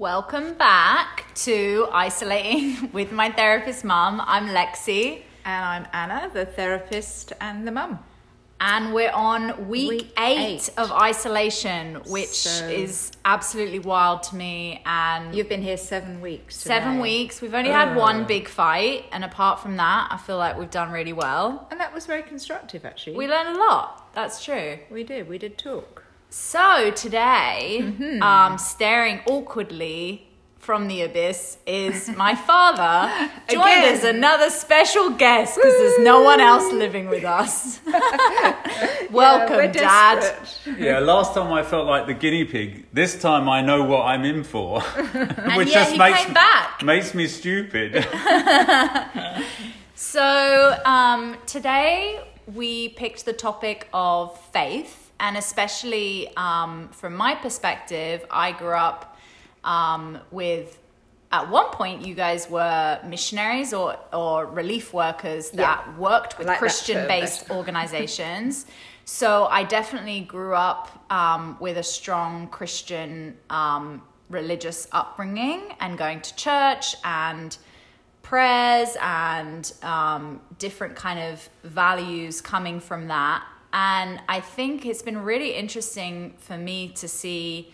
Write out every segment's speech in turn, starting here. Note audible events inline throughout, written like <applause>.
Welcome back to Isolating <laughs> with my therapist mum. I'm Lexi, And I'm Anna, the therapist and the mum. and we're on week, Week eight, eight. of isolation, which So- is absolutely wild to me. And You've been here seven weeks. seven weeks, we've only had Oh. one big fight, and apart from that, I feel like we've done really well. And that was very constructive, actually. We learned a lot. That's true. we did. We did talk. So today, Mm-hmm. um, staring awkwardly from the abyss is <laughs> my father, joined Again. as another special guest because there's no one else living with us. <laughs> <laughs> Welcome, Yeah, Dad. Yeah, last time I felt like the guinea pig. This time I know what I'm in for, And which just he makes came back. makes me stupid. So um, today we picked the topic of faith, and especially um, from my perspective, I grew up um, with. At one point, you guys were missionaries or, or relief workers that Yeah. worked with like Christian based <laughs> organizations. So I definitely grew up um, with a strong Christian um, religious upbringing and going to church and prayers and um, different kind of values coming from that. And I think it's been really interesting for me to see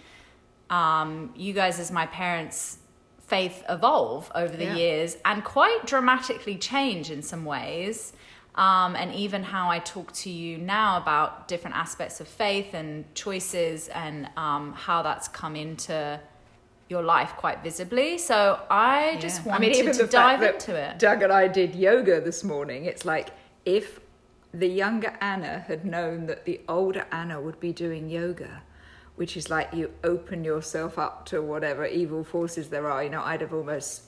um, you guys as my parents' faith evolve over the Yeah. years and quite dramatically change in some ways. Um, and even how I talk to you now about different aspects of faith and choices and um, how that's come into your life quite visibly. So I just Yeah. wanted to the dive fact into that it. Doug and I did yoga this morning. It's like if the younger Anna had known that the older Anna would be doing yoga, which is like you open yourself up to whatever evil forces there are. You know, I'd have almost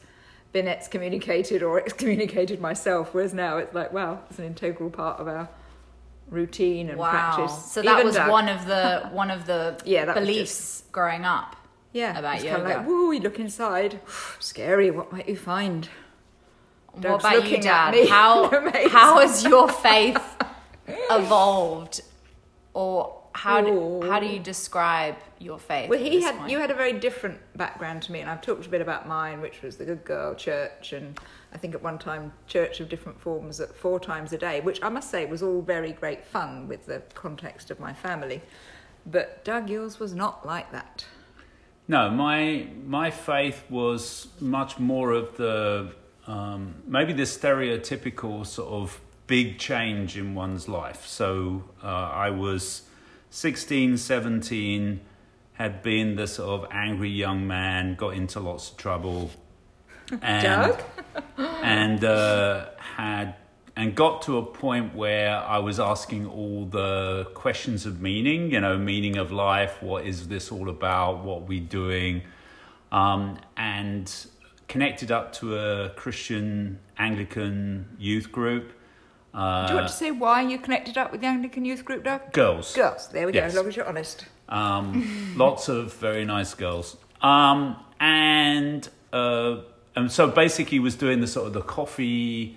been excommunicated or <laughs> excommunicated myself, whereas now it's like, wow, it's an integral part of our routine and Wow. practice. So that Even was one of the <laughs> one of the Yeah, beliefs growing up. yeah, about it's kind of yoga. like, woo, you look inside. <sighs> Scary, what might you find? What Doug's about you, looking at Dad? me <laughs> How <laughs> how has your faith evolved, or how do, how do you describe your faith? Well, he had point? you had a very different background to me, and I've talked a bit about mine, which was the Good Girl Church, and I think at one time church of different forms at four times a day, which I must say was all very great fun with the context of my family. But Doug, yours was not like that. no, my my faith was much more of the um, maybe the stereotypical sort of big change in one's life. So uh, I was 16, 17, had been the sort of angry young man, got into lots of trouble. <laughs> And, Doug? <laughs> and uh, had and got to a point where I was asking all the questions of meaning, you know, meaning of life, what is this all about, what are we doing, um, and connected up to a Christian Anglican youth group. Uh, Do you want to say why you connected up with the Anglican Youth Group, Doug? girls. Girls. There we go. Yes. As long as you're honest. Um, <laughs> lots of very nice girls. Um, and uh, and so basically was doing the sort of the coffee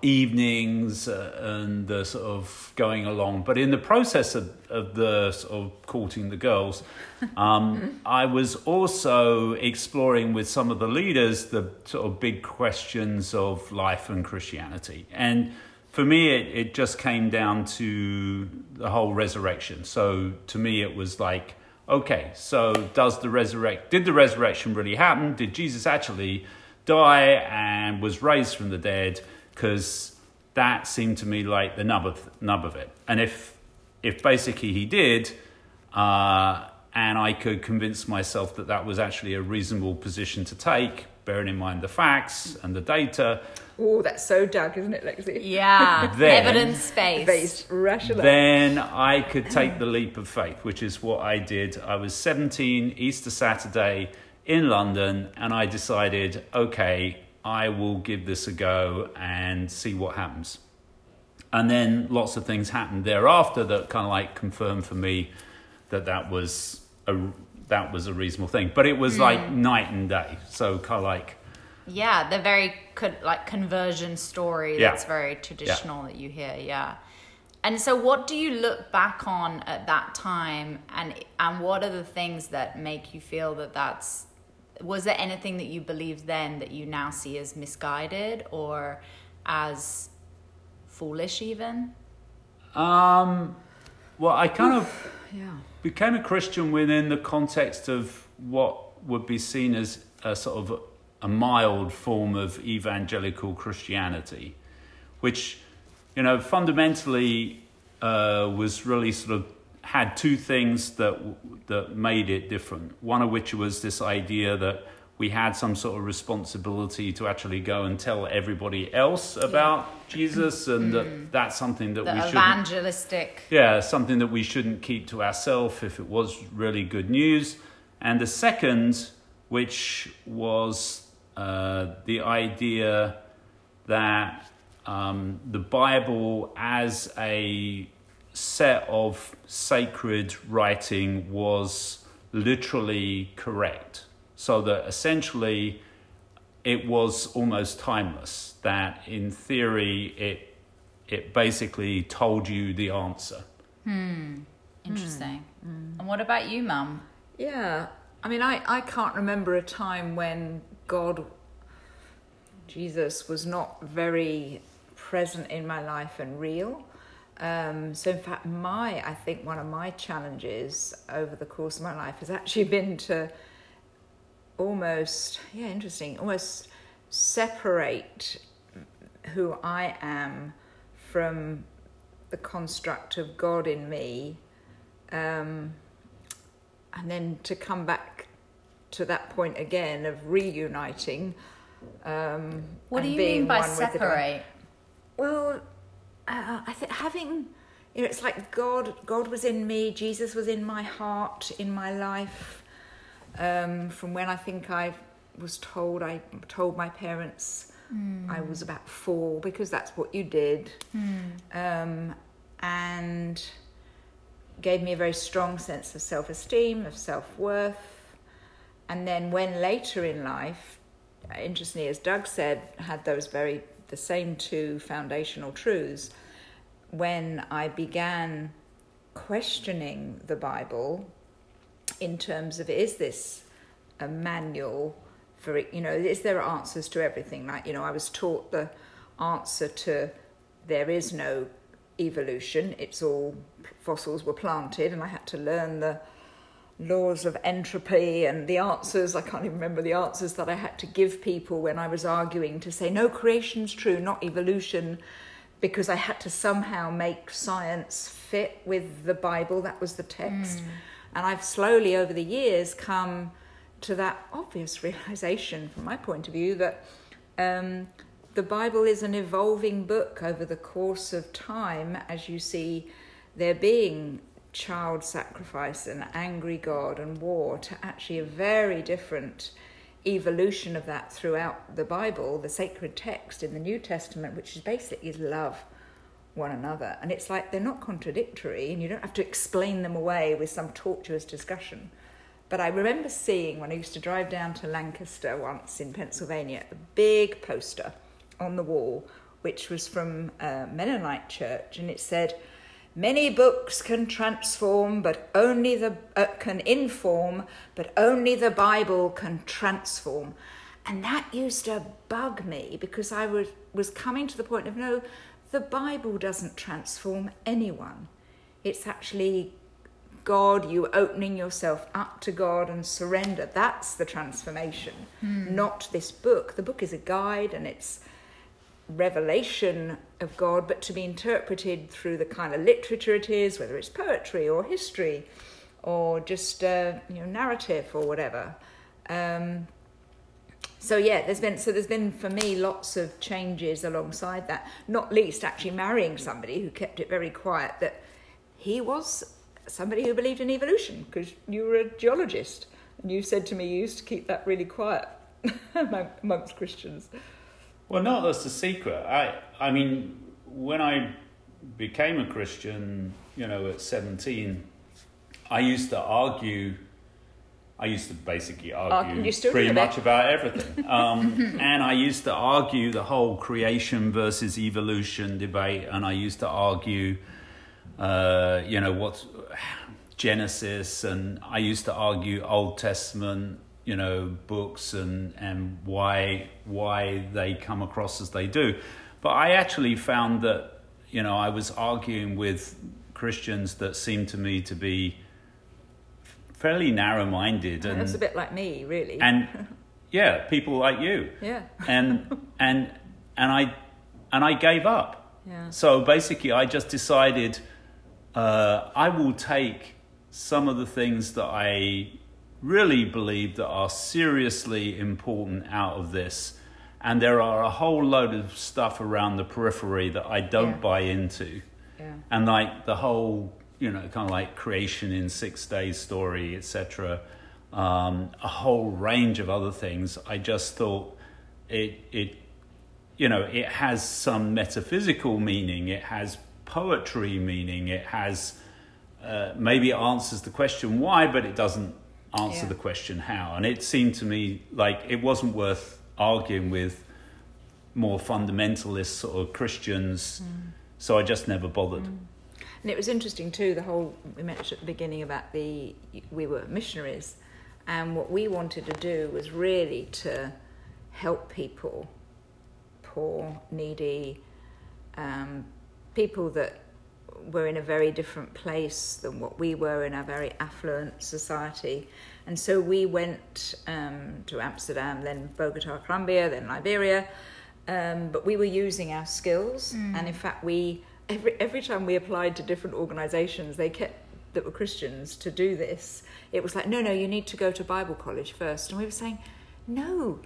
evenings uh, and the sort of going along. But in the process of, of the sort of courting the girls, <laughs> um, I was also exploring with some of the leaders the sort of big questions of life and Christianity. And for me, it, it just came down to the whole resurrection. So to me, it was like, okay, so does the resurrect? Did the resurrection really happen? Did Jesus actually die and was raised from the dead? Because that seemed to me like the nub of nub of it. And if if basically he did, uh, and I could convince myself that that was actually a reasonable position to take, bearing in mind the facts and the data, Oh, that's so Doug, isn't it, Lexi? yeah, <laughs> evidence based. Based, rational. then I could take the leap of faith, which is what I did. I was 17, Easter Saturday in London, and I decided, okay, I will give this a go and see what happens. And then lots of things happened thereafter that kind of like confirmed for me that that was a that was a reasonable thing. But it was like hmm. night and day. So kind of like Yeah, the very co- like conversion story Yeah. that's very traditional that you hear. Yeah. And so, what do you look back on at that time, and and what are the things that make you feel that that's was there anything that you believed then that you now see as misguided or as foolish even? Um, well, I kind of <sighs> Yeah. became a Christian within the context of what would be seen as a sort of a mild form of evangelical Christianity, which, you know, fundamentally uh, was really sort of had two things that that made it different. One of which was this idea that we had some sort of responsibility to actually go and tell everybody else about Jesus, <clears throat> and that that's something that The we should evangelistic. yeah, something that we shouldn't keep to ourselves if it was really good news. And the second, which was uh, the idea that um, the Bible as a set of sacred writing was literally correct. So that essentially it was almost timeless, that in theory it, it basically told you the answer. Hmm, interesting. Hmm, hmm. And what about you, Mum? Yeah, I mean, I, I can't remember a time when God, Jesus, was not very present in my life and real. Um, so, in fact, my, I think one of my challenges over the course of my life has actually been to almost, yeah, interesting, almost separate who I am from the construct of God in me. Um, and then to come back to that point again of reuniting. Um, What do you mean by one with the divine. separate? Well, uh, I think having, you know, it's like God. God was in me. Jesus was in my heart, in my life. Um, from when I think I was told, I told my parents I was about four because that's what you did, um, and gave me a very strong sense of self-esteem, of self-worth. And then when later in life, interestingly, as Doug said, had those very the same two foundational truths. When I began questioning the Bible in terms of is this a manual for it, you know, is there answers to everything? Like, you know, I was taught the answer to there is no evolution, it's all fossils were planted, and I had to learn the laws of entropy and the answers. I can't even remember the answers that I had to give people when I was arguing to say, no, creation's true, not evolution, because I had to somehow make science fit with the Bible. That was the text. And I've slowly, over the years, come to that obvious realization, from my point of view, that um, the Bible is an evolving book over the course of time as you see there being child sacrifice and angry God and war to actually a very different evolution of that throughout the Bible, the sacred text in the New Testament, which is basically love one another. And it's like they're not contradictory and you don't have to explain them away with some tortuous discussion. But I remember seeing when I used to drive down to Lancaster once in Pennsylvania a big poster on the wall, which was from a Mennonite church, and it said, Many books can transform, but only the uh, can inform, but only the Bible can transform. And that used to bug me because I was, was coming to the point of no, the Bible doesn't transform anyone. It's actually God, you opening yourself up to God and surrender. That's the transformation, not this book. The book is a guide and it's revelation of God, but to be interpreted through the kind of literature it is, whether it's poetry or history or just uh, you know narrative or whatever. Um, so yeah, there's been so there's been for me lots of changes alongside that. Not least actually marrying somebody who kept it very quiet. That he was somebody who believed in evolution because you were a geologist and you said to me you used to keep that really quiet <laughs> amongst Christians. Well, no, that's the secret. I, I mean, when I became a Christian, you know, at 17, I used to argue. I used to basically argue still pretty much about everything. <laughs> Um, and I used to argue the whole creation versus evolution debate. And I used to argue, uh, you know, what Genesis. And I used to argue Old Testament you know books and and why why they come across as they do but i actually found that you know i was arguing with christians that seemed to me to be fairly narrow-minded and That's a bit like me, really. and <laughs> yeah people like you yeah. and and and i and i gave up Yeah. so basically, I just decided uh, I will take some of the things that I really believe that are seriously important out of this, and there are a whole load of stuff around the periphery that I don't Yeah. buy into, Yeah. and like the whole, you know, kind of like creation in six days story, etc. Um, a whole range of other things. I just thought it it you know, it has some metaphysical meaning, it has poetry meaning, it has uh, maybe it answers the question why, but it doesn't answer Yeah. the question how. And it seemed to me like it wasn't worth arguing with more fundamentalist sort of Christians, so I just never bothered. And it was interesting too. The whole we mentioned at the beginning about the we were missionaries, and what we wanted to do was really to help people, poor, needy, um, people that were in a very different place than what we were in our very affluent society. And so we went um, to Amsterdam, then Bogota, Colombia, then Liberia. Um, but we were using our skills, and in fact, we every every time we applied to different organisations, they kept that were Christians to do this. It was like, no, no, you need to go to Bible college first, and we were saying, no,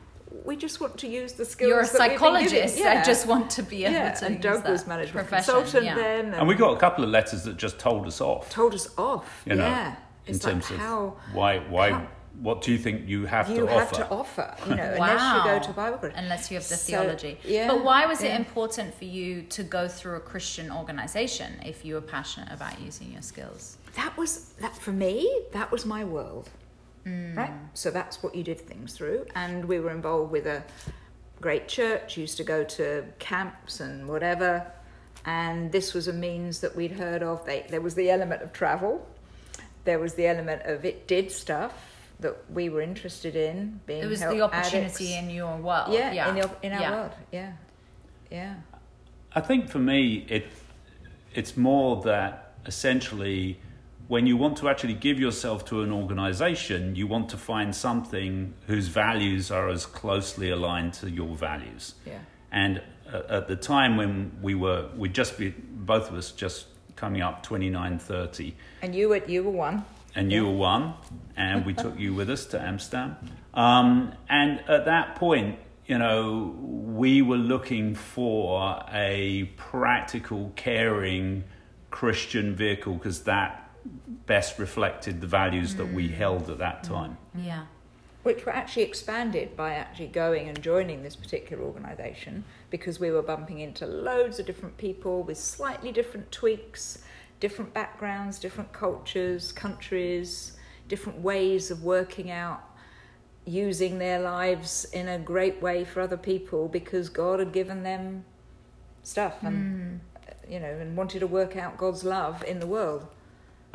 we just want to use the skills. You're a that we've been given." psychologist. Yeah. I just want to be able yeah, to. and use Doug that was management profession, consultant yeah. then, And we got a couple of letters that just told us off. told us off. You know, yeah, in it's terms like of why why how- what do you think you have you to have offer? to offer. You know, unless you go to Bible college. Unless you have the So, theology. yeah, but why was it important for you to go through a Christian organization if you were passionate about using your skills? that was that for me. That was my world, Mm. right? So that's what you did things through, and we were involved with a great church. Used to go to camps and whatever, and this was a means that we'd heard of. They, there was the element of travel. There was the element of it did stuff that we were interested in. Being It was the opportunity addicts. in your world. yeah, Yeah. in, your, in our Yeah. world, yeah, yeah. I think for me, it it's more that essentially, when you want to actually give yourself to an organization, you want to find something whose values are as closely aligned to your values. Yeah. And uh, at the time when we were, we just be both of us just coming up 29, 30, And you were you were one. and you were one, and we took you with us to Amsterdam. <laughs> Um, and at that point, you know, we were looking for a practical, caring Christian vehicle because that best reflected the values that we mm. held at that mm. time. Yeah. which were actually expanded by actually going and joining this particular organisation because we were bumping into loads of different people with slightly different tweaks, different backgrounds, different cultures, countries, different ways of working out using their lives in a great way for other people because God had given them stuff and mm. you know and wanted to work out God's love in the world.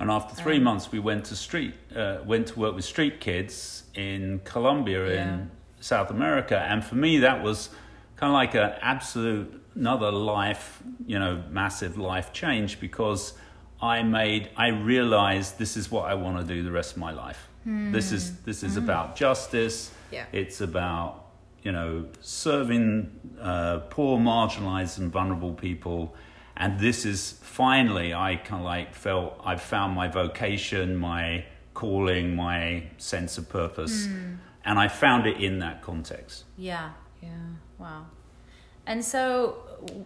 And after three Um, months, we went to street, uh, went to work with street kids in Colombia Yeah. in South America, and for me, that was kind of like an absolute another life, you know, massive life change because I made, I realized this is what I want to do the rest of my life. This is this is about justice. Yeah. It's about you know serving uh, poor, marginalized, and vulnerable people. And this is finally, I kind of like felt I've found my vocation, my calling, my sense of purpose, and I found it in that context. Yeah. Yeah. Wow. And so,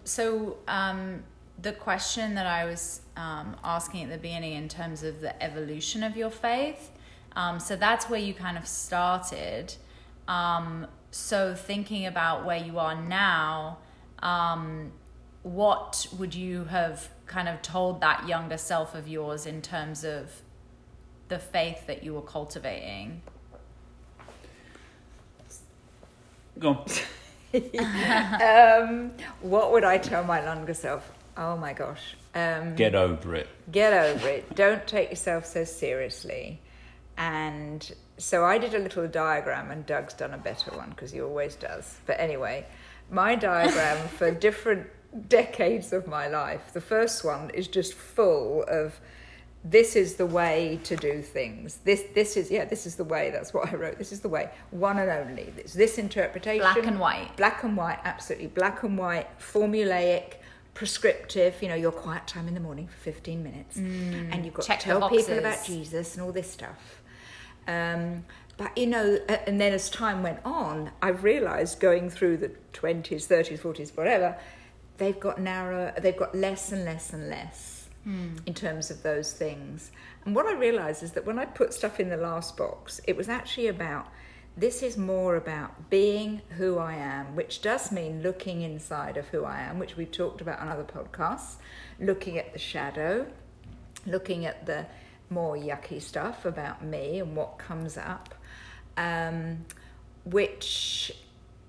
so um, the question that I was um, asking at the beginning in terms of the evolution of your faith, um, so that's where you kind of started. Um, so thinking about where you are now, um, what would you have kind of told that younger self of yours in terms of the faith that you were cultivating? Go on. <laughs> um, what would I tell my younger self? Oh my gosh. Um, Get over it. get over it. Don't take yourself so seriously. And so I did a little diagram, and Doug's done a better one because he always does. But anyway, my diagram for <laughs> different decades of my life. The first one is just full of this is the way to do things. This this is yeah, this is the way. That's what I wrote. This is the way. One and only. This this interpretation. Black and white. Black and white, absolutely. Black and white, formulaic, prescriptive, you know, your quiet time in the morning for 15 minutes. and you've got Mm. To tell people about. Jesus and all this stuff. Um, but you know, and then as time went on, I've realised going through the twenties, thirties, forties, whatever, they've got narrower, they've got less and less and less in terms of those things. And what I realised is that when I put stuff in the last box, it was actually about this is more about being who I am, which does mean looking inside of who I am, which we've talked about on other podcasts, looking at the shadow, looking at the more yucky stuff about me and what comes up, um, which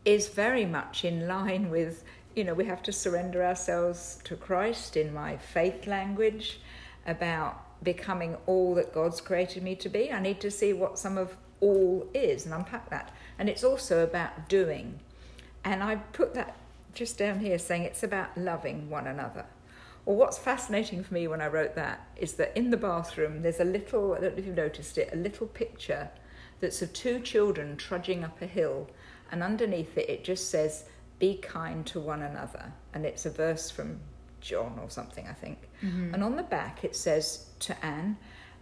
is very much in line <laughs> with, you know, we have to surrender ourselves to Christ in my faith language about becoming all that God's created me to be. I need to see what some of all is and unpack that. And it's also about doing. And I put that just down here saying it's about loving one another. Well, what's fascinating for me when I wrote that is that in the bathroom there's a little, I don't know if you've noticed it, a little picture that's of two children trudging up a hill, and underneath it it just says, Be kind to one another. And it's a verse from John or something, I think. Mm-hmm. And on the back it says to Anne,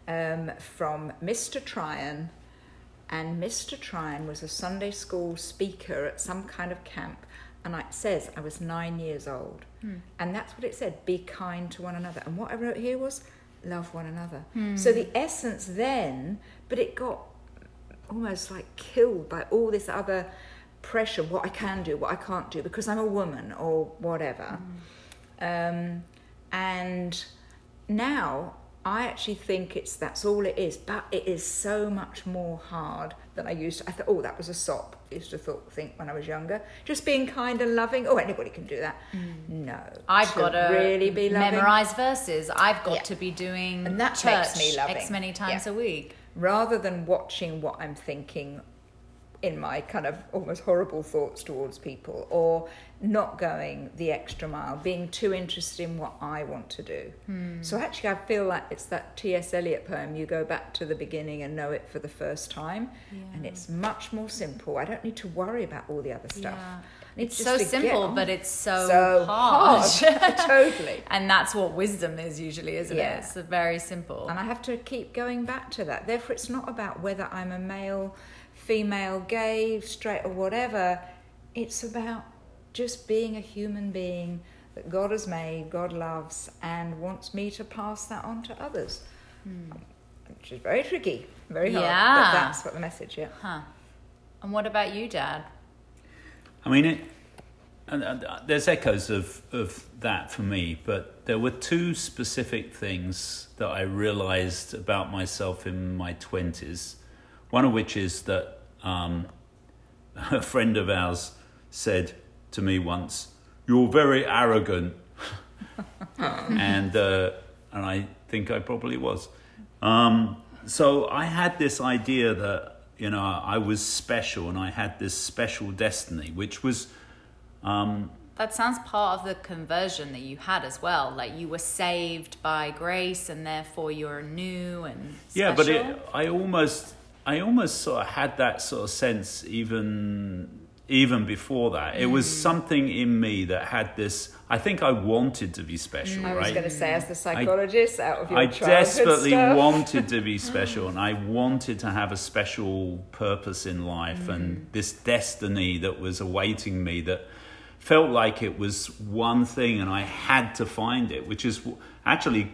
um, from Mr. Tryon, and Mr. Tryon was a Sunday school speaker at some kind of camp. And it says I was nine years old. Hmm. And that's what it said be kind to one another. And what I wrote here was love one another. Hmm. So the essence then, but it got almost like killed by all this other pressure what I can do, what I can't do, because I'm a woman or whatever. Um, and now I actually think it's that's all it is, but it is so much more hard than I used to. I thought, oh, that was a sop. I used to thought, think when I was younger, just being kind and loving. Oh, anybody can do that. No, I've got to really be loving. memorize verses. I've got Yeah. to be doing And that church makes me loving. X many times Yeah. a week. rather than watching what I'm thinking in my kind of almost horrible thoughts towards people or not going the extra mile, being too interested in what I want to do. Hmm. So actually, I feel like it's that T.S. Eliot poem, you go back to the beginning and know it for the first time, and it's much more simple. I don't need to worry about all the other stuff. Yeah. It's so simple, but it's so, so hard. <laughs> totally. <laughs> and that's what wisdom is usually, isn't Yeah. it? It's very simple. And I have to keep going back to that. Therefore, it's not about whether I'm a male, female, gay, straight, or whatever. It's about just being a human being that God has made, God loves, and wants me to pass that on to others. Which is very tricky, very hard. Yeah. But that's what the message, yeah. Huh. And what about you, Dad? I mean, it, and, and, uh, there's echoes of, of that for me, but there were two specific things that I realized about myself in my 20s. One of which is that um, a friend of ours said to me once, You're very arrogant. <laughs> and, uh, and I think I probably was. Um, so I had this idea that you know I was special and I had this special destiny, which was um, That sounds part of the conversion that you had as well. Like you were saved by grace, and therefore you're new and special. yeah. But it, I almost I almost sort of had that sort of sense even even before that. It was something in me that had this. I think I wanted to be special, I was going to say, as the psychologist, out of your I desperately stuff. <laughs> wanted to be special and I wanted to have a special purpose in life Mm. and this destiny that was awaiting me that felt like it was one thing and I had to find it, which is actually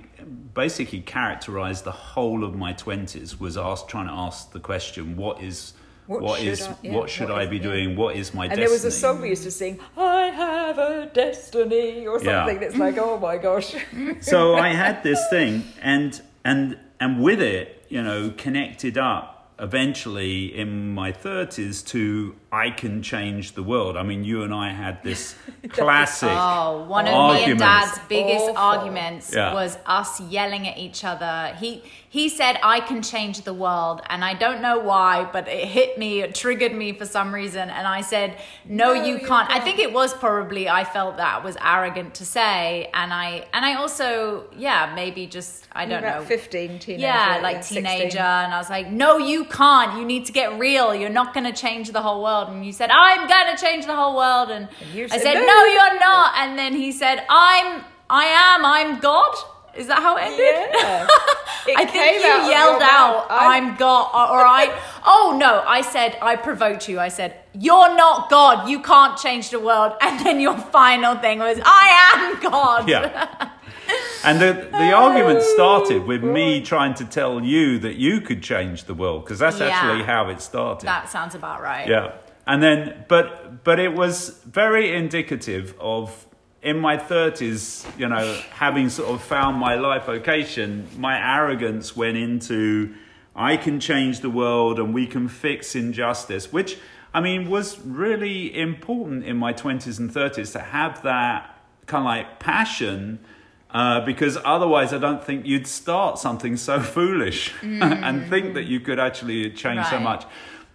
basically characterized the whole of my 20s was asked, trying to ask the question, what is. What what should I- yeah, what should what I is- be yeah. doing? What is my And destiny? there was a song we used to sing, I have a destiny, or Yeah. something that's like, oh my gosh. <laughs> so I had this thing, and and and with it, you know, connected up eventually in my thirties to I can change the world. I mean, you and I had this <laughs> classic. Oh, one of me and. Dad's biggest Awful. arguments Yeah. was us yelling at each other. He he said I can change the world and I don't know why but it hit me it triggered me for some reason and I said no, No, you, you can't. I can't. think it was probably I felt that was arrogant to say and I and I also yeah maybe just I You're don't about know 15, teenager. yeah, like 16. teenager. And I was like, no, you can't. You need to get real. You're not going to change the whole world. And you said, I'm going to change the whole world. And, And you I said, said, "No, no, you're you're not. And then he said, I'm, I am, I'm God. Is that how it ended? Yeah. <laughs> It I think came you out yelled out. I'm- I'm God, or, or I, oh no, I said, I provoked you. I said, you're not God. You can't change the world. And then your final thing was, I am God. Yeah. <laughs> And the, the argument started with me trying to tell you that you could change the world because that's Yeah. actually how it started. That sounds about right. Yeah. And then, but, but it was very indicative of in my 30s, you know, having sort of found my life vocation, my arrogance went into I can change the world and we can fix injustice, which I mean was really important in my 20s and 30s to have that kind of like passion. Uh, because otherwise, I don't think you'd start something so foolish <laughs> and think that you could actually change so much.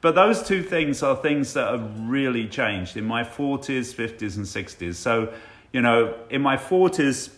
But those two things are things that have really changed in my 40s, 50s, and 60s. So, you know, in my 40s,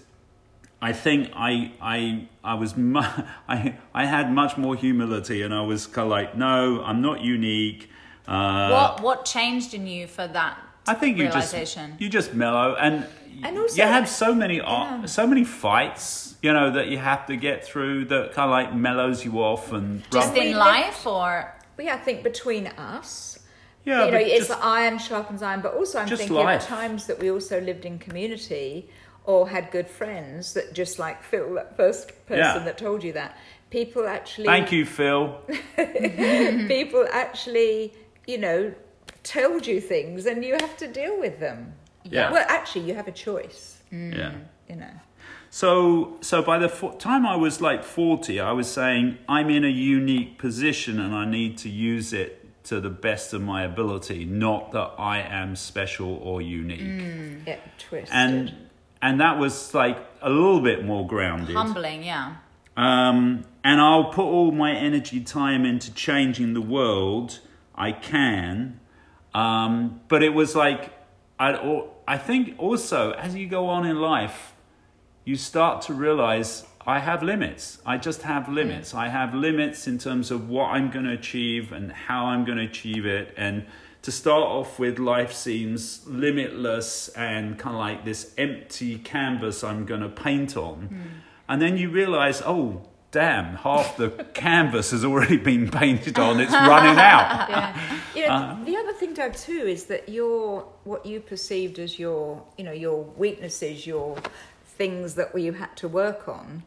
I think I I I was <laughs> mu- I I had much more humility, and I was kind of like, no, I'm not unique. Uh, What, what changed in you for that I think you just you just mellow, and, And also- you have so many ar- Yeah. so many fights, you know, that you have to get through that kind of like mellows you off and Just rub- in life or? Yeah, I think between us, yeah, you know, but it's just- the iron sharpens iron, but also I'm thinking life. of times that we also lived in community or had good friends that just like Phil, that first person Yeah. that told you that. People actually thank you, Phil. <laughs> people actually, you know, told you things and you have to deal with them. Yeah. Well, actually, you have a choice, Yeah. Mm, you know. So, so by the fo- time I was like 40, I was saying, I'm in a unique position and I need to use it to the best of my ability, not that I am special or unique. Yeah, twisted. And, and that was like a little bit more grounded. Humbling, yeah. Um, and I'll put all my energy, time into changing the world. I can. Um, but it was like, I, I think also as you go on in life, you start to realize I have limits. I just have limits. I have limits in terms of what I'm going to achieve and how I'm going to achieve it. And to start off with, life seems limitless and kind of like this empty canvas I'm going to paint on. And then you realize, oh, damn, half the <laughs> canvas has already been painted on. It's <laughs> running out. yeah. You know, Uh-huh. the other thing, Doug, too, is that your what you perceived as your, you know, your weaknesses, your things that you had to work on,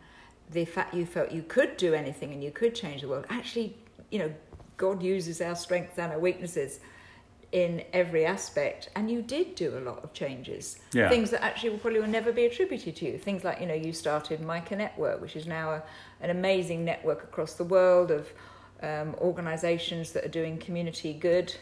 the fact you felt you could do anything and you could change the world. Actually, you know, God uses our strengths and our weaknesses in every aspect, and you did do a lot of changes. Yeah. Things that actually will probably will never be attributed to you. Things like, you know, you started Micah Network, which is now a, an amazing network across the world of um, organisations that are doing community good,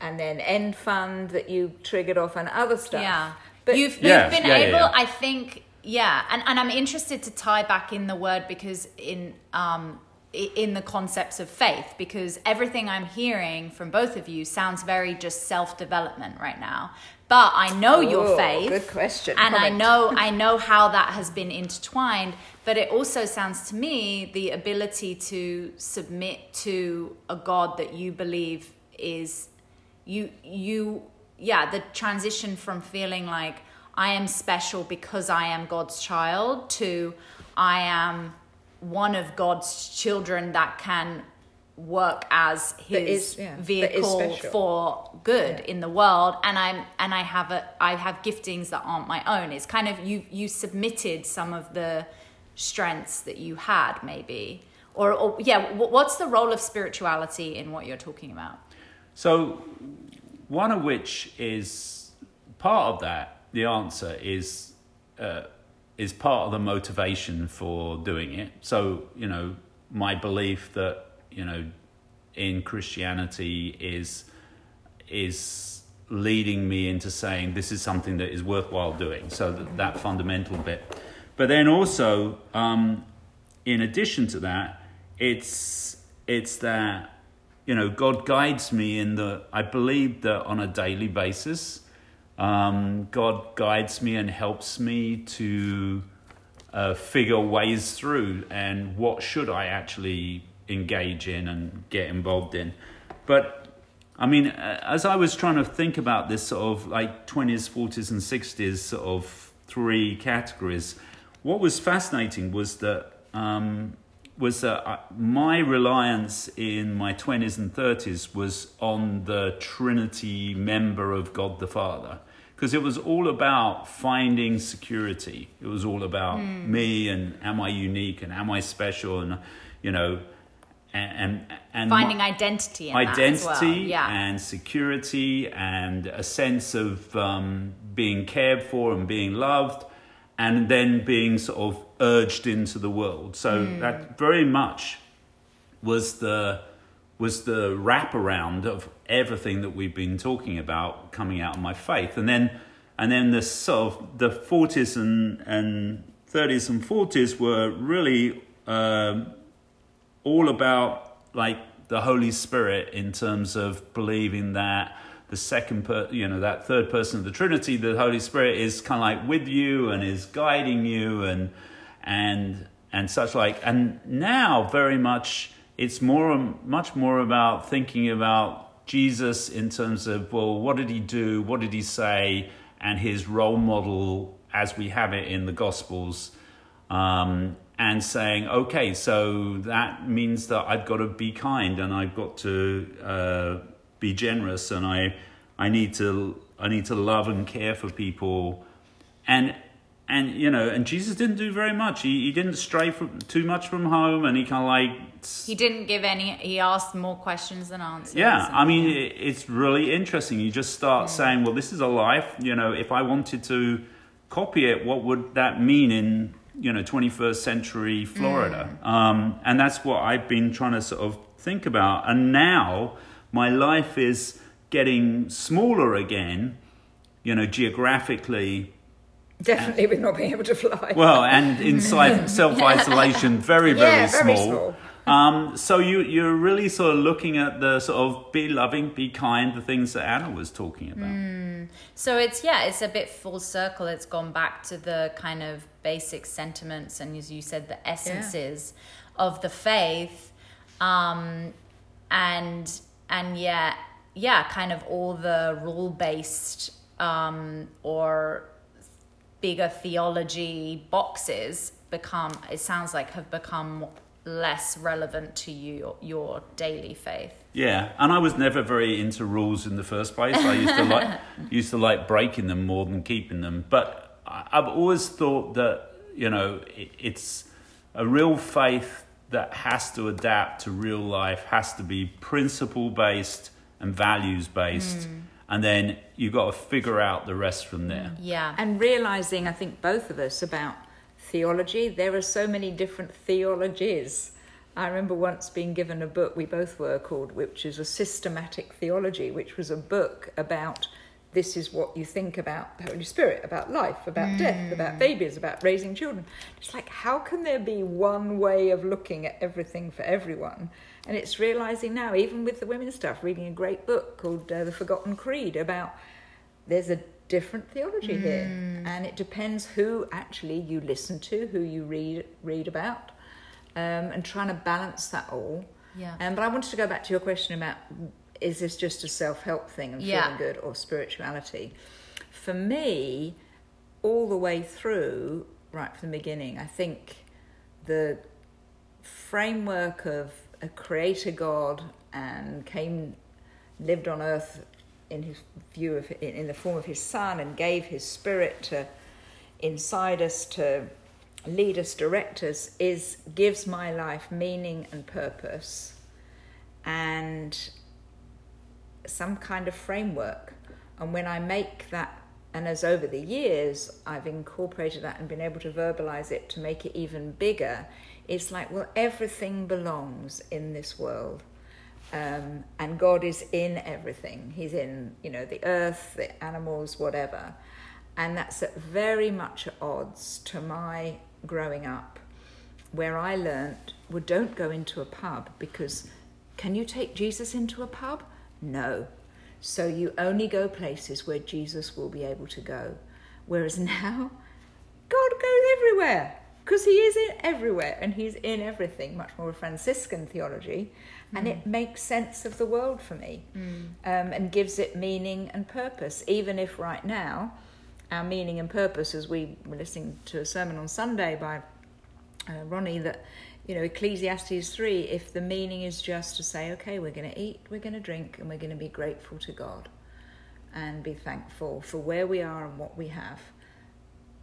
and then End Fund that you triggered off and other stuff. Yeah. But you've, you've Yeah, been yeah, yeah, able, yeah. I think, yeah. And, and I'm interested to tie back in the word because in, um, in the concepts of faith, because everything I'm hearing from both of you sounds very just self development right now. But I know your Oh, faith. good question. And I know <laughs> I know how that has been intertwined, but it also sounds to me the ability to submit to a God that you believe is you you yeah, the transition from feeling like I am special because I am God's child. To I am one of God's children that can work as his That is- yeah, vehicle for good Yeah. in the world. And i'm and i have a i have giftings that aren't my own. It's kind of you you submitted some of the strengths that you had maybe. Or, or yeah wh- what's the role of spirituality in what you're talking about? So, one of which is part of that. The answer is uh, is part of the motivation for doing it. So, you know, my belief that you know in Christianity is is leading me into saying this is something that is worthwhile doing. So that, that fundamental bit, but then also, um, in addition to that, it's it's that you know God guides me in the. I believe that on a daily basis, um, God guides me and helps me to uh, figure ways through and what should I actually engage in and get involved in. But I mean, uh, as I was trying to think about this sort of like 20s, 40s, and 60s sort of three categories, what was fascinating was that um, was uh, my reliance in my 20s and 30s was on the Trinity member of God the Father. Because it was all about finding security. It was all about mm. me and am I unique and am I special and, you know, and and, and finding identity, identity, well. yeah. and security, and a sense of um, being cared for and being loved, and then being sort of urged into the world. So mm. that very much was the was the wraparound of everything that we've been talking about coming out of my faith, and then and then the sort of the forties and and thirties and forties were really. Um, all about like the Holy Spirit in terms of believing that the second per, you know that third person of the Trinity, the Holy Spirit is kind of like with you and is guiding you and and and such like. And now very much it's more much more about thinking about Jesus in terms of well, what did he do? What did he say? And his role model as we have it in the Gospels. Um, and saying, okay, so that means that I've got to be kind and I've got to uh, be generous and I, I need to, I need to love and care for people, and and you know, and Jesus didn't do very much. He he didn't stray from too much from home, and he kind of like he didn't give any. He asked more questions than answers. Yeah, I mean, it, it's really interesting. You just start yeah. saying, well, this is a life. You know, if I wanted to copy it, what would that mean in you know 21st century Florida, mm. um, and that's what I've been trying to sort of think about. And now my life is getting smaller again, you know, geographically. Definitely, with not being able to fly. Well, and in <laughs> self isolation, very, very, yeah, very small. small. Um, so you you're really sort of looking at the sort of be loving, be kind, the things that Anna was talking about. Mm. So it's yeah, it's a bit full circle. It's gone back to the kind of basic sentiments and as you said, the essences yeah. of the faith, um, and and yeah, yeah, kind of all the rule based um, or bigger theology boxes become. It sounds like have become less relevant to you your, your daily faith. Yeah, and I was never very into rules in the first place. I used to like <laughs> used to like breaking them more than keeping them. But I've always thought that you know it, it's a real faith that has to adapt to real life, has to be principle based and values based. Mm. And then you've got to figure out the rest from there. Yeah. And realizing, I think, both of us about theology. There are so many different theologies. I remember once being given a book, we both were called, which is a systematic theology, which was a book about this is what you think about the Holy Spirit, about life, about mm. death, about babies, about raising children. It's like, how can there be one way of looking at everything for everyone? And it's realizing now, even with the women's stuff, reading a great book called uh, The Forgotten Creed about there's a different theology mm. here, and it depends who actually you listen to, who you read read about, um, and trying to balance that all. Yeah. Um, but I wanted to go back to your question about is this just a self help thing and feeling good or spirituality? For me, all the way through, right from the beginning, I think the framework of a creator God and came lived on earth in his view of in the form of his son and gave his spirit to inside us to lead us direct us is gives my life meaning and purpose and some kind of framework. And when i make that and as over the years i've incorporated that and been able to verbalize it to make it even bigger it's like well everything belongs in this world um, and God is in everything. He's in, you know, the earth, the animals, whatever. And that's at very much at odds to my growing up where I learnt, well, don't go into a pub because can you take Jesus into a pub? No. So you only go places where Jesus will be able to go. Whereas <laughs> now, God goes everywhere because he is in everywhere and he's in everything, much more Franciscan theology, and it makes sense of the world for me um, and gives it meaning and purpose, even if right now our meaning and purpose, as we were listening to a sermon on Sunday by uh, Ronnie, that you know Ecclesiastes three, if the meaning is just to say, okay, we're going to eat, we're going to drink, and we're going to be grateful to God, and be thankful for where we are and what we have.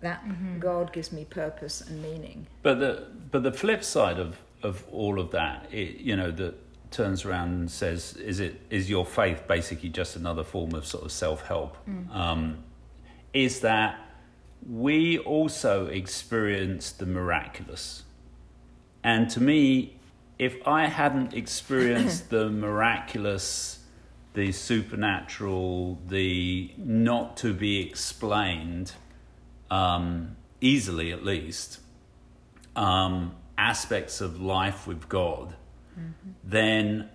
That God gives me purpose and meaning. But the but the flip side of of all of that, it, you know, that turns around and says, is it is your faith basically just another form of sort of self help? Um, is that we also experience the miraculous, and to me, if I hadn't experienced <coughs> the miraculous, the supernatural, the not to be explained um, easily at least, um, aspects of life with God, then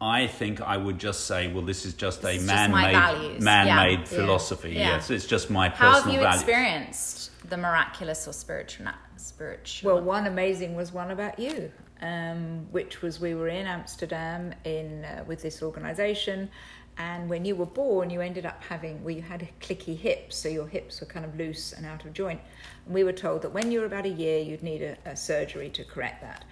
I think I would just say, well, this is just a It's just my man-made, man-made Yeah. philosophy. Yeah. Yes, it's just my personal How personal have you value. experienced the miraculous or spiritual? Spiritual. Well, one amazing was one about you, um, which was we were in Amsterdam in uh, with this organisation, and when you were born, you ended up having well, you had clicky hips, so your hips were kind of loose and out of joint. And we were told that when you were about a year, you'd need a, a surgery to correct that.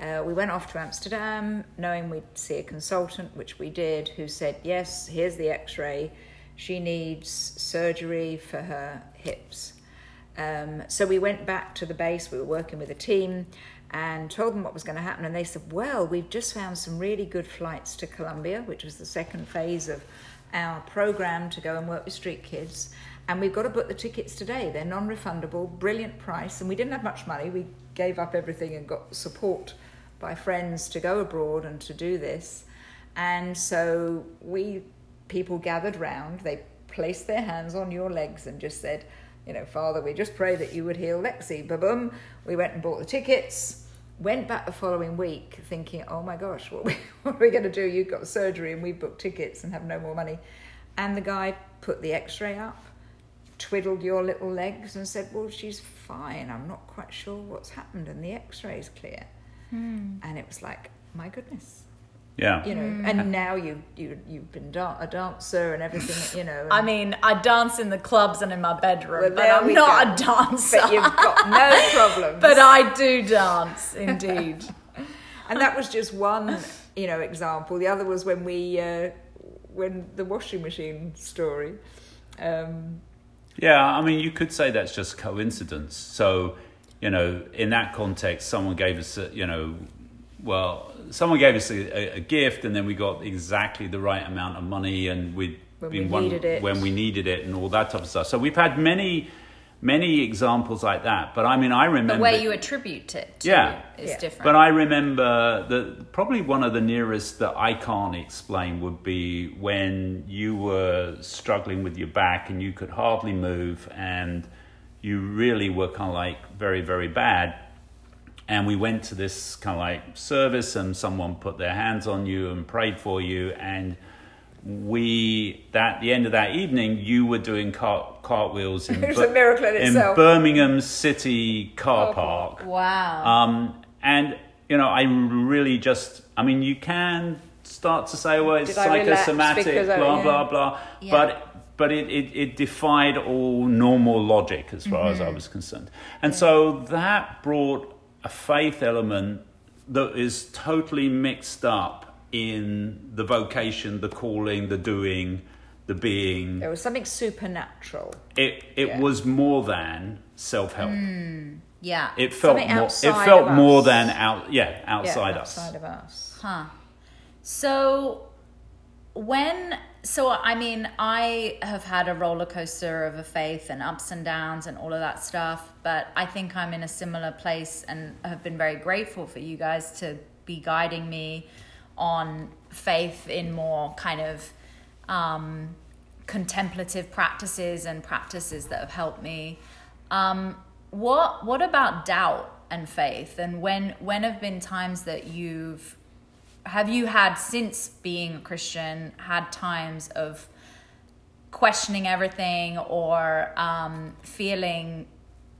Uh, we went off to Amsterdam, knowing we'd see a consultant, which we did, who said, "Yes, here's the X-ray. She needs surgery for her hips." Um, so we went back to the base. We were working with a team and told them what was going to happen. And they said, Well, we've just found some really good flights to Colombia, which was the second phase of our program to go and work with street kids. And we've got to book the tickets today. They're non refundable, brilliant price. And we didn't have much money. We gave up everything and got support by friends to go abroad and to do this. And so we, people gathered round, they placed their hands on your legs and just said, you know, Father, we just pray that you would heal Lexi. Ba boom. We went and bought the tickets. Went back the following week thinking, oh my gosh, what, we, <laughs> what are we going to do? You've got surgery and we've booked tickets and have no more money. And the guy put the x ray up, twiddled your little legs and said, well, she's fine. I'm not quite sure what's happened. And the x ray's clear. Hmm. And it was like, my goodness. Yeah. You know, and now you, you, you've been da- a dancer and everything, <laughs> you know. I mean, I dance in the clubs and in my bedroom, Well, but there I'm we not go. a dancer. but you've got no <laughs> problems. But I do dance, <laughs> indeed. and that was just one you know example the other was when we uh, when the washing machine story um, Yeah, I mean, you could say that's just coincidence. So, you know, in that context, someone gave us, a, you know, well, someone gave us a, a, a gift, and then we got exactly the right amount of money, and we'd When been we one- needed it. when we needed it, and all that type of stuff. So we've had many, many examples like that. But I mean, I remember the way you attribute it to Yeah. is Yeah. different. But I remember that probably one of the nearest that I can't explain would be when you were struggling with your back and you could hardly move and you really were kind of like very, very bad. And we went to this kind of like service and someone put their hands on you and prayed for you. And we, that the end of that evening, you were doing cart, cartwheels in, <laughs> It was a miracle in itself. Birmingham City car Car park. wow. Um, and you know, I really just, I mean, you can start to say, well, it's Did psychosomatic, I- blah yeah. blah blah, Yeah. but but it, it, it defied all normal logic as far as I Mm-hmm. was concerned, and so that brought a faith element that is totally mixed up in the vocation, the calling, the doing, the being. there was something supernatural It it Yeah. was more than self help. Mm, yeah. It felt Something more. It felt more us. than out. Yeah, outside yeah, us. outside of us Huh. So when so I mean I have had a roller coaster of a faith and ups and downs and all of that stuff, but I think I'm in a similar place and have been very grateful for you guys to be guiding me on faith in more kind of um, contemplative practices and practices that have helped me. Um, what what about doubt and faith and when when have been times that you've have you had since being a christian had times of questioning everything or um, feeling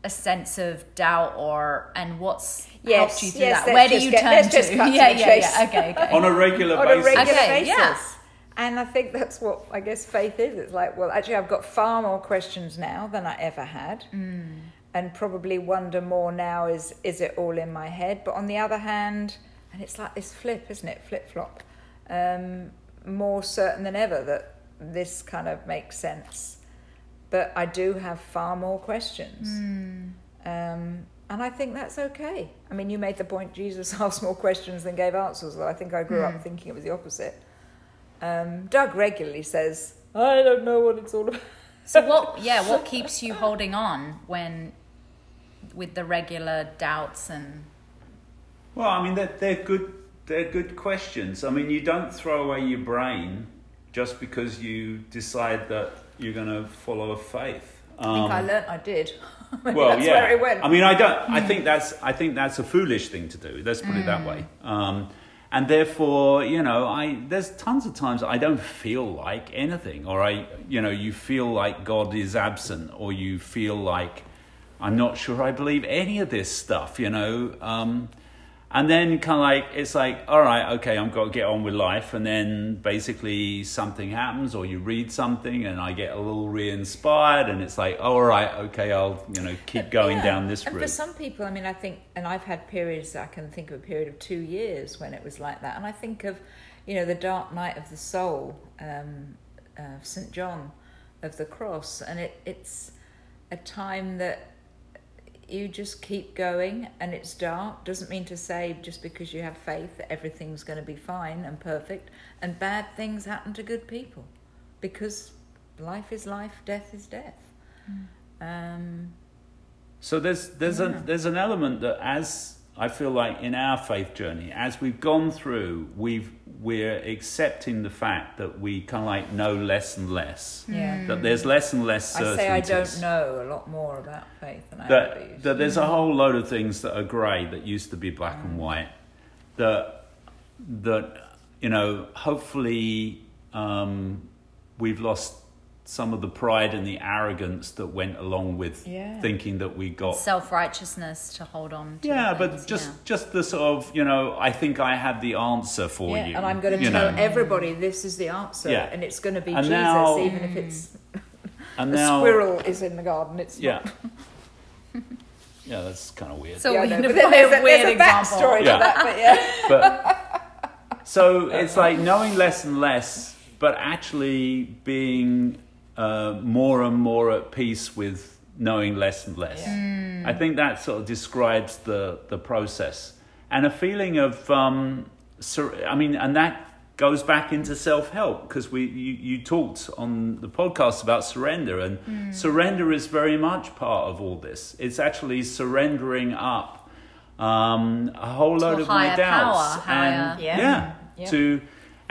a sense of doubt or and what's Yes, helped you through yes, that where do you get- turn to just cut <laughs> to yeah yeah chase. yeah okay okay On a regular basis. on a regular Okay, basis. yeah. And I think that's what I guess faith is. It's like, well, actually, I've got far more questions now than I ever had, Mm. and probably wonder more now. Is is it all in my head? But on the other hand, and it's like this flip, isn't it? Flip flop. Um, more certain than ever that this kind of makes sense. But I do have far more questions. Mm. Um, and I think that's okay. I mean, you made the point Jesus <laughs> asked more questions than gave answers, though I think I grew Hmm. up thinking it was the opposite. Um, Doug regularly says, I don't know what it's all <laughs> about. So what? Yeah, what keeps you holding on when, with the regular doubts and Well, I mean, they're, they're good. They're good questions. I mean, you don't throw away your brain just because you decide that you're going to follow a faith. I think I Um, learnt I did. <laughs> Well, that's yeah. where it went. I mean, I don't. I think that's. I think that's a foolish thing to do. Let's put it that way. Mm. Um, and therefore, you know, I there's tons of times I don't feel like anything, or I, you know, you feel like God is absent, or you feel like I'm not sure I believe any of this stuff, you know. Um, and then kind of like it's like, all right, okay, I've got to get on with life, and then basically something happens, or you read something, and I get a little re-inspired, and it's like, oh, all right, okay, I'll you know keep going Yeah. down this and route. for some people, I mean, I think, and I've had periods. I can think of a period of two years when it was like that, and I think of, you know, the dark night of the soul, um, uh, Saint John of the Cross, and it, it's a time that you just keep going, and it's dark. Doesn't mean to say just because you have faith that everything's going to be fine and perfect, and bad things happen to good people, because life is life, death is death. Um, So there's there's Yeah. a there's an element that as I feel like in our faith journey, as we've gone through, we've we're accepting the fact that we kind of like know less and less. yeah. That there's less and less I say I don't know a lot more about faith than I ever That used. that there's a whole load of things that are grey that used to be black and white. That that you know hopefully um, we've lost some of the pride and the arrogance that went along with Yeah. thinking that we got self righteousness to hold on to. Yeah, but things, just yeah. just the sort of you know, I think I have the answer for yeah, you, and I'm going to tell know. everybody this is the answer, Yeah. and it's going to be And Jesus, now- even if it's <laughs> and <laughs> a now, squirrel is in the garden. It's yeah, not. <laughs> yeah, that's kind of weird. So Yeah, I we know, need but a there's a, weird there's a example. backstory to Yeah. that, but yeah. but so it's like knowing less and less, but actually being uh, more and more at peace with knowing less and less. Yeah. I think that sort of describes the the process and a feeling of um, I mean, and that goes back into self help because we you, you talked on the podcast about surrender and surrender is very much part of all this. It's actually surrendering up um, a whole To load a of my doubts power, higher- and Yeah. yeah, Yeah. to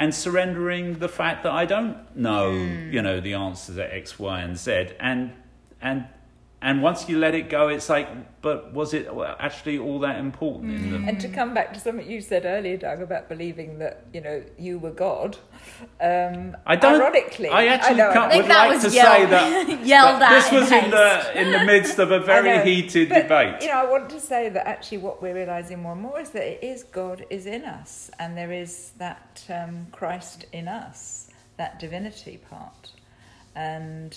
and surrendering the fact that I don't know Hmm. you know the answers at X, Y, and Z and and and once you let it go, it's like, but was it actually all that important in the And to come back to something you said earlier, Doug, about believing that you know you were God. Um, I don't. Ironically, I actually know, can't, I would like was to yelled- say that, <laughs> <laughs> yelled that this was in haste. the in the midst of a <laughs> very know, heated but, debate. You know, I want to say that actually what we're realizing more and more is that it is God is in us, and there is that um, Christ in us, that divinity part, and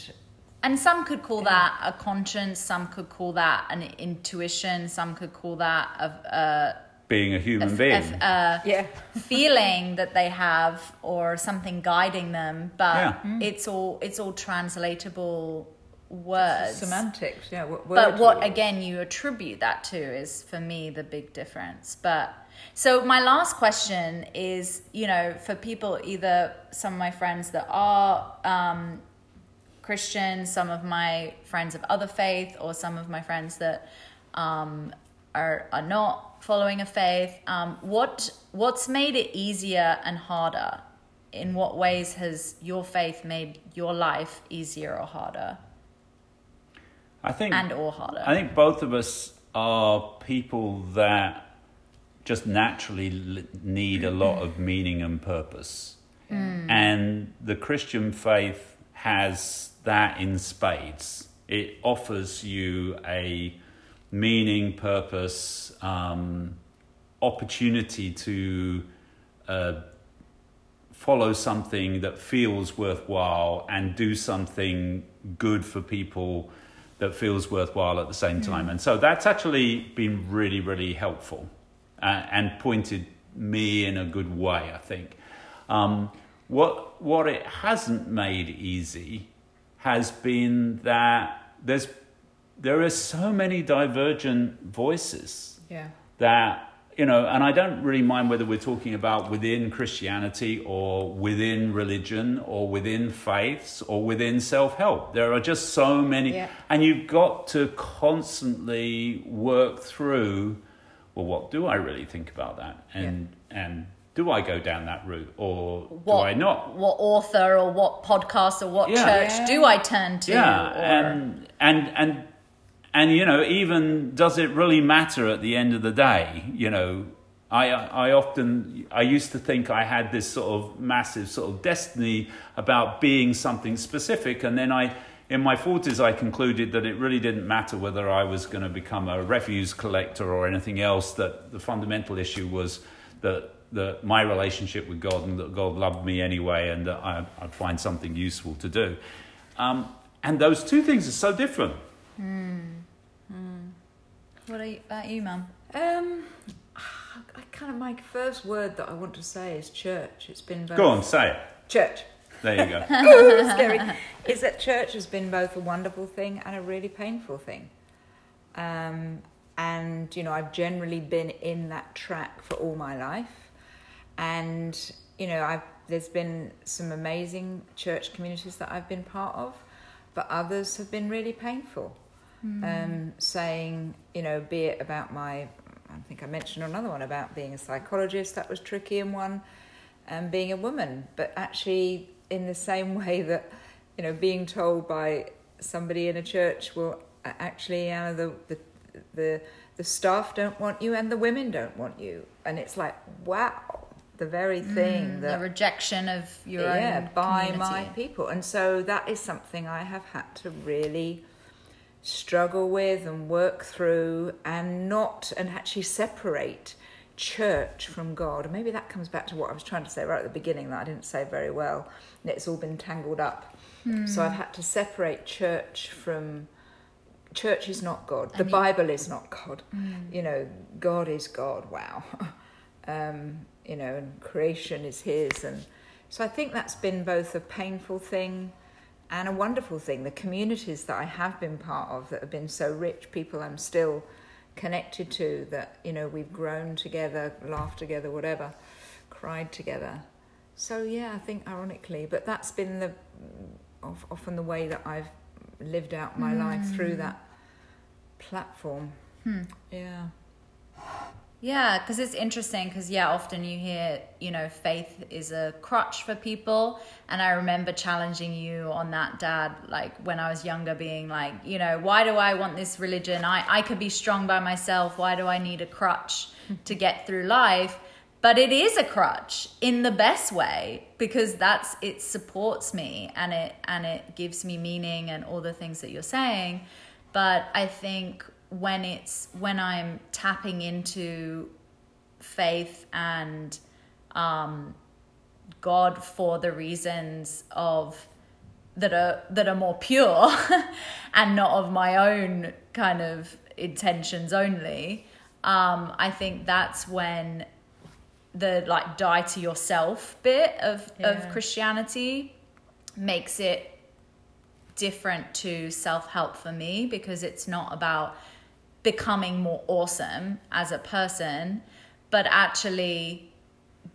And some could call that a conscience, some could call that an intuition, some could call that a, a, Being a a, human being. a, a <laughs> yeah, feeling that they have or something guiding them, but Yeah. it's all it's all translatable words. semantics. Yeah, what but what we again you attribute that to is for me the big difference but so my last question is you know for people either some of my friends that are um, christian some of my friends of other faith or some of my friends that um, are, are not following a faith. Um, what what's made it easier and harder? In what ways has your faith made your life easier or harder? I think and or harder. I think both of us are people that just naturally need a lot of meaning and purpose. And the Christian faith has that in spades. It offers you a meaning, purpose, um, opportunity to uh, follow something that feels worthwhile and do something good for people that feels worthwhile at the same time. And so that's actually been really, really helpful uh, and pointed me in a good way, I think. Um, what, what it hasn't made easy has been that there's, there are so many divergent voices Yeah. that you know and i don't really mind whether we're talking about within christianity or within religion or within faiths or within self-help there are just so many Yeah. and you've got to constantly work through well what do i really think about that and and do i go down that route or What, do i not What author or what podcast or what Yeah. church Yeah. do I turn to? yeah or- and and and and you know even does it really matter at the end of the day you know I, I often I used to think I had this sort of massive sort of destiny about being something specific and then I in my 40s I concluded that it really didn't matter whether I was going to become a refuse collector or anything else that the fundamental issue was that that my relationship with God and that God loved me anyway and that I, I'd find something useful to do um, and those two things are so different What are you, about you, Mum? Um, I kind of my first word that I want to say is church. It's been both go on say it church. there you go <laughs> Ooh, scary. Is that church has been both a wonderful thing and a really painful thing. Um, and you know, I've generally been in that track for all my life, and you know, I've there's been some amazing church communities that I've been part of, but others have been really painful. Um, saying, you know, be it about my, I think I mentioned another one about being a psychologist, that was tricky in one, and being a woman, but actually in the same <laughs> way that, you know, being told by somebody in a church, well, actually, Anna, the, the, the, the staff don't want you and the women don't want you. And it's like, wow, the very thing mm, that the rejection of your yeah, own by community. my people. And so that is something I have had to really struggle with and work through and not and actually separate church from God. And maybe that comes back to what I was trying to say right at the beginning that I didn't say very well. And it's all been tangled up. So I've hmm. had to separate church from church is not God. The And you- Bible is not God. Hmm. You know, God is God. Wow. <laughs> um, you know, and creation is His, and so I think that's been both a painful thing and a wonderful thing. The communities that I have been part of that have been so rich, people I'm still connected to, that you know we've grown together, laughed together, whatever, cried together. So yeah, I think ironically, but that's been the of, often the way that I've lived out my life through mm. that platform. Hmm. Yeah. Yeah, because it's interesting. Because yeah, often you hear you know faith is a crutch for people, and I remember challenging you on that, Dad. Like when I was younger, being like, you know, why do I want this religion? I I could be strong by myself. Why do I need a crutch to get through life? But it is a crutch in the best way because that's it supports me and it and it gives me meaning and all the things that you're saying. But I think when it's when I'm tapping into faith and um, God for the reasons of that are that are more pure <laughs> and not of my own kind of intentions only. Um, I think that's when the like die to yourself bit of Yeah. of Christianity makes it different to self help for me because it's not about becoming more awesome as a person, but actually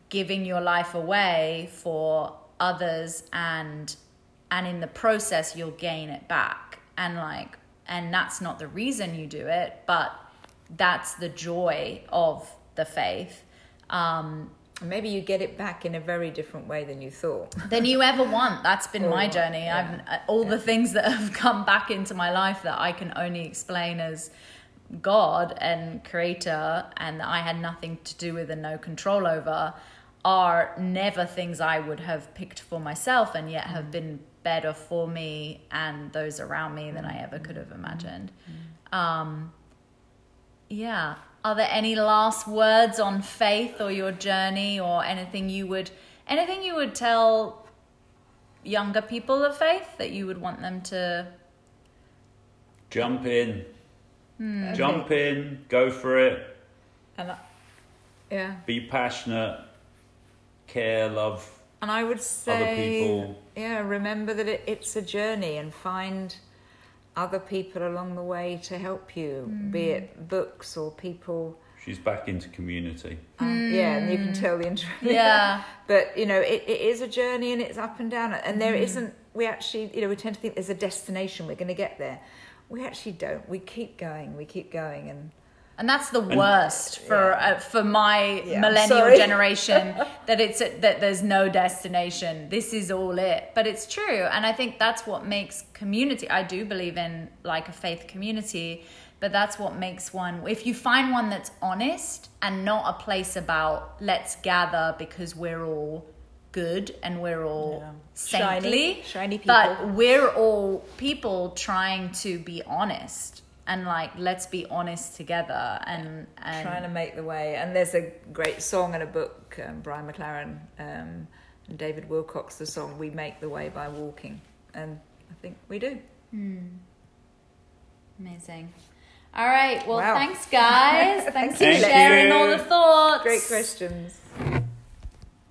giving your life away for others and and in the process you'll gain it back and like and that's not the reason you do it but that's the joy of the faith um maybe you get it back in a very different way than you thought. than you ever want. That's been my Oh, journey. yeah. I've all the things that have come back into my life that I can only explain as God and creator and that I had nothing to do with and no control over are never things I would have picked for myself and yet have mm. been better for me and those around me than I ever could have mm. imagined. Mm. Um, yeah. Are there any last words on faith or your journey or anything you would anything you would tell younger people of faith that you would want them to Jump in. Hmm. Jump in, go for it, And I, yeah, be passionate, care, love and I would other say, people. yeah, remember that it, it's a journey and find other people along the way to help you, be it books or people. She's back into community. Um, Yeah, and you can tell the intro. <laughs> Yeah. but you know, it, it is a journey and it's up and down, and there not We actually, you know, we tend to think there's a destination. We're going to get there. We actually don't. We keep going. We keep going, and And that's the worst for Yeah. uh, for my Yeah, millennial sorry. generation <laughs> that it's that there's no destination. This is all it. But it's true, and I think that's what makes community. I do believe in like a faith community, but that's what makes one. If you find one that's honest and not a place about let's gather because we're all good and we're all Yeah. saintly, Shiny- shiny but we're all people trying to be honest and like let's be honest together and and trying to make the way. And there's a great song and a book. Um, Brian McLaren um, and David Wilcox. The song "We Make the Way by Walking," and I think we do. amazing all right well Wow. thanks guys <laughs> thanks for Thank sharing you. all the thoughts Great questions.